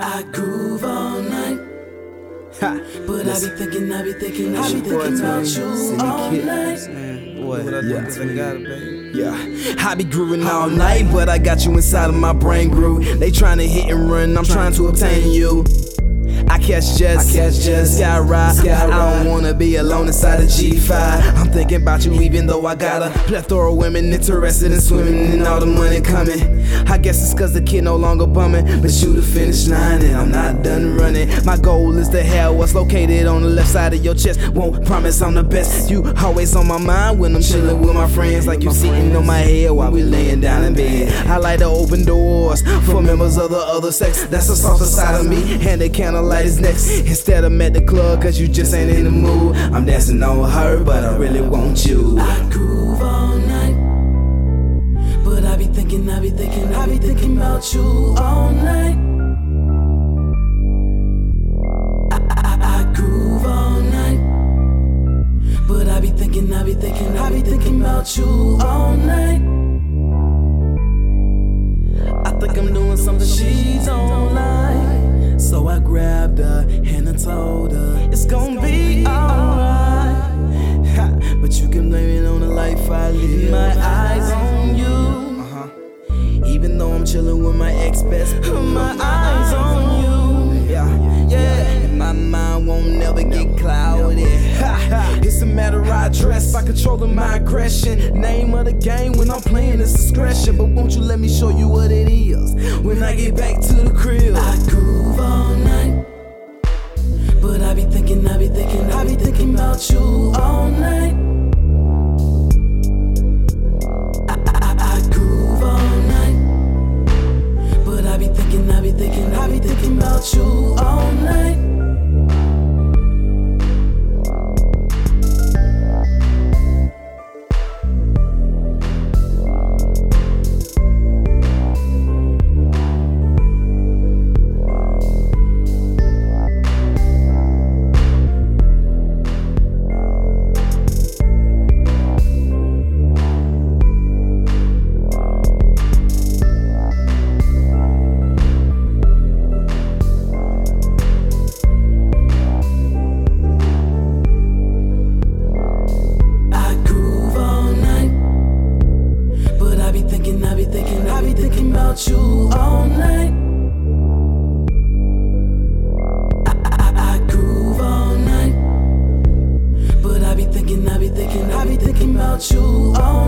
I groove all night. But I be thinking, I be thinking, I be thinking about you all night. Boy, Yeah. I got it, baby. Yeah, I be grooving all night, but I got you inside of my brain groove. They trying to hit and run, I'm trying to obtain you. I catch jets, I catch jets, sky ride. sky I don't wanna be alone inside a G5. I'm thinking about you, even though I got a plethora of women interested in swimming and all the money coming. I guess it's cause the kid no longer bumming, but you the finish line and I'm not done running. My goal is to have what's located on the left side of your chest. Won't promise I'm the best. You always on my mind when I'm chilling with my friends, like you sitting on my head while we laying down in bed. I like to open doors for members of the other sex. That's the softer side of me, and the candlelight is next. Instead I'm at the club, cause you just ain't in the mood. I'm dancing on her, but I really want you. I groove all night. But I be thinking, I be thinking, I be thinking about you all night. I, I, I groove all night. But I be thinking, I be thinking, I be thinking about you all. My eyes on you. Uh-huh. Even though I'm chilling with my ex best, Put my eyes on you. Yeah, yeah. And my mind won't never get cloudy. Ha, It's a matter I dress by controlling my aggression. Name of the game when I'm playing is discretion. But won't you let me show you what it is when I get back to the crib? You thinking, I be thinking, I be thinking about you all night. I, I, I groove all night. But I be thinking, I be thinking, I be thinking about you all night.